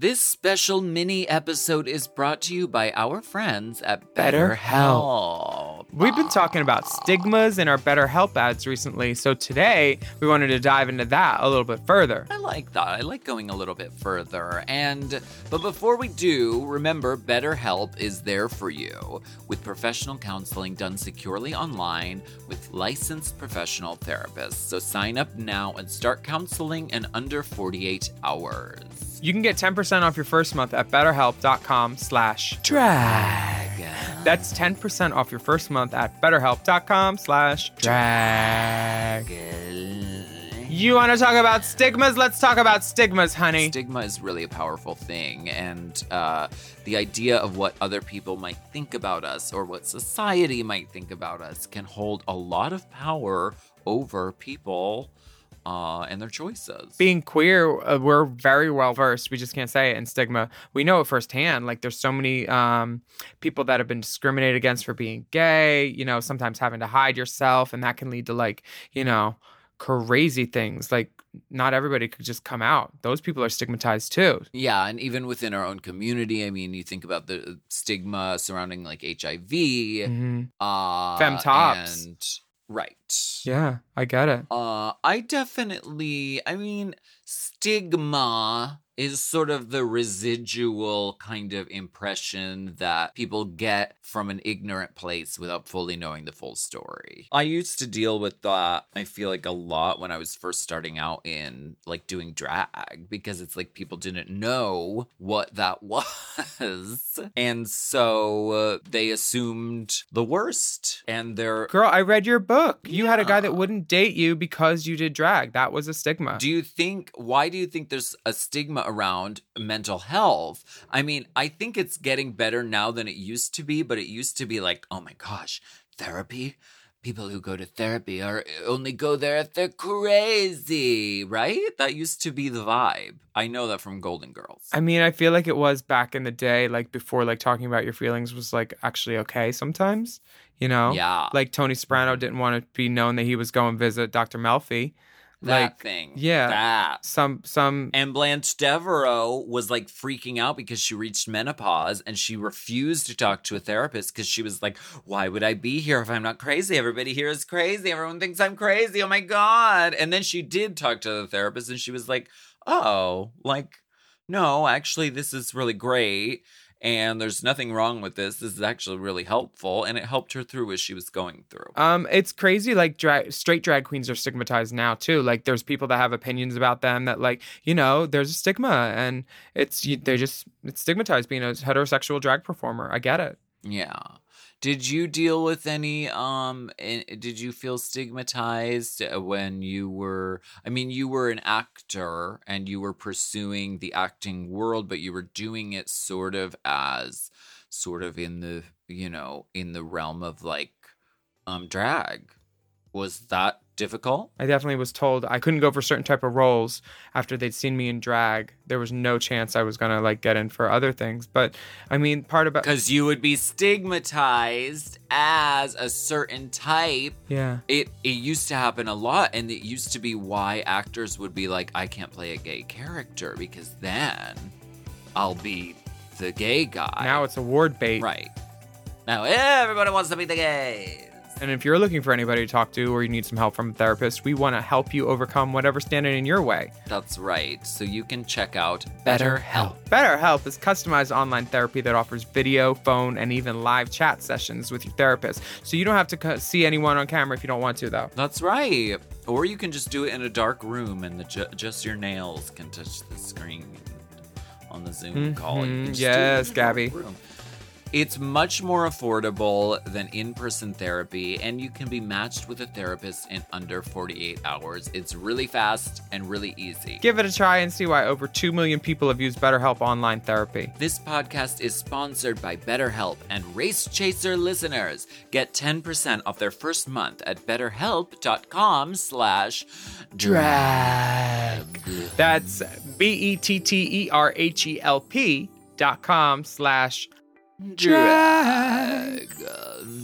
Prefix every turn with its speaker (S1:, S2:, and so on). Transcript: S1: This special mini episode is brought to you by our friends at BetterHelp. BetterHelp.
S2: We've been talking about stigmas in our BetterHelp ads recently, so today we wanted to dive into that a little bit further.
S1: I like that. I like going a little bit further. And but before we do, remember BetterHelp is there for you with professional counseling done securely online with licensed professional therapists. So sign up now and start counseling in under 48 hours.
S2: You can get 10% off your first month at betterhelp.com/slash that's 10% off your first month at betterhelp.com slash
S1: drag.
S2: You want to talk about stigmas? Let's talk about stigmas, honey.
S1: Stigma is really a powerful thing. And uh, the idea of what other people might think about us or what society might think about us can hold a lot of power over people uh, and their choices.
S2: Being queer, uh, we're very well versed. We just can't say it in stigma. We know it firsthand. Like there's so many um, people that have been discriminated against for being gay. You know, sometimes having to hide yourself, and that can lead to like you know crazy things. Like not everybody could just come out. Those people are stigmatized too.
S1: Yeah, and even within our own community, I mean, you think about the uh, stigma surrounding like HIV,
S2: mm-hmm.
S1: uh,
S2: and
S1: right.
S2: Yeah, I get
S1: it. Uh, I definitely, I mean, stigma is sort of the residual kind of impression that people get from an ignorant place without fully knowing the full story. I used to deal with that, I feel like, a lot when I was first starting out in like doing drag because it's like people didn't know what that was. And so uh, they assumed the worst. And they're.
S2: Girl, I read your book. You yeah. had a guy that wouldn't date you because you did drag. That was a stigma.
S1: Do you think, why do you think there's a stigma around mental health. I mean, I think it's getting better now than it used to be, but it used to be like, oh my gosh, therapy? People who go to therapy are only go there if they're crazy, right? That used to be the vibe. I know that from Golden Girls.
S2: I mean, I feel like it was back in the day, like before, like talking about your feelings was like actually okay sometimes, you know?
S1: Yeah.
S2: Like Tony Soprano didn't want to be known that he was going visit Dr. Melfi
S1: that
S2: like,
S1: thing.
S2: Yeah. That. Some some
S1: And Blanche Devereaux was like freaking out because she reached menopause and she refused to talk to a therapist because she was like, Why would I be here if I'm not crazy? Everybody here is crazy. Everyone thinks I'm crazy. Oh my God. And then she did talk to the therapist and she was like, Oh, like, no, actually this is really great and there's nothing wrong with this. This is actually really helpful, and it helped her through as she was going through.
S2: Um, it's crazy. Like drag, straight drag queens are stigmatized now too. Like there's people that have opinions about them that like you know there's a stigma, and it's they just it's stigmatized being a heterosexual drag performer. I get it.
S1: Yeah. Did you deal with any um eh, did you feel stigmatized uh, when you were I mean you were an actor and you were pursuing the acting world but you were doing it sort of as sort of in the you know in the realm of like um drag was that difficult?
S2: I definitely was told I couldn't go for certain type of roles after they'd seen me in drag. There was no chance I was gonna like get in for other things. But I mean, part
S1: about because you would be stigmatized as a certain type.
S2: Yeah,
S1: it it used to happen a lot, and it used to be why actors would be like, I can't play a gay character because then I'll be the gay guy.
S2: Now it's award bait,
S1: right? Now everybody wants to be the gay.
S2: And if you're looking for anybody to talk to or you need some help from a therapist, we want to help you overcome whatever's standing in your way.
S1: That's right. So you can check out BetterHelp.
S2: BetterHelp is customized online therapy that offers video, phone, and even live chat sessions with your therapist. So you don't have to see anyone on camera if you don't want to, though.
S1: That's right. Or you can just do it in a dark room and ju- just your nails can touch the screen on the Zoom mm-hmm.
S2: call. yes, Gabby. Room
S1: it's much more affordable than in person therapy, and you can be matched with a therapist in under 48 hours. It's really fast and really easy.
S2: Give it a try and see why over 2 million people have used BetterHelp online therapy.
S1: This podcast is sponsored by BetterHelp, and Race Chaser listeners get 10% off their first month at betterhelp.com slash
S2: drag. That's B E T T E R H E L P dot com slash drag
S1: Drag. Drag.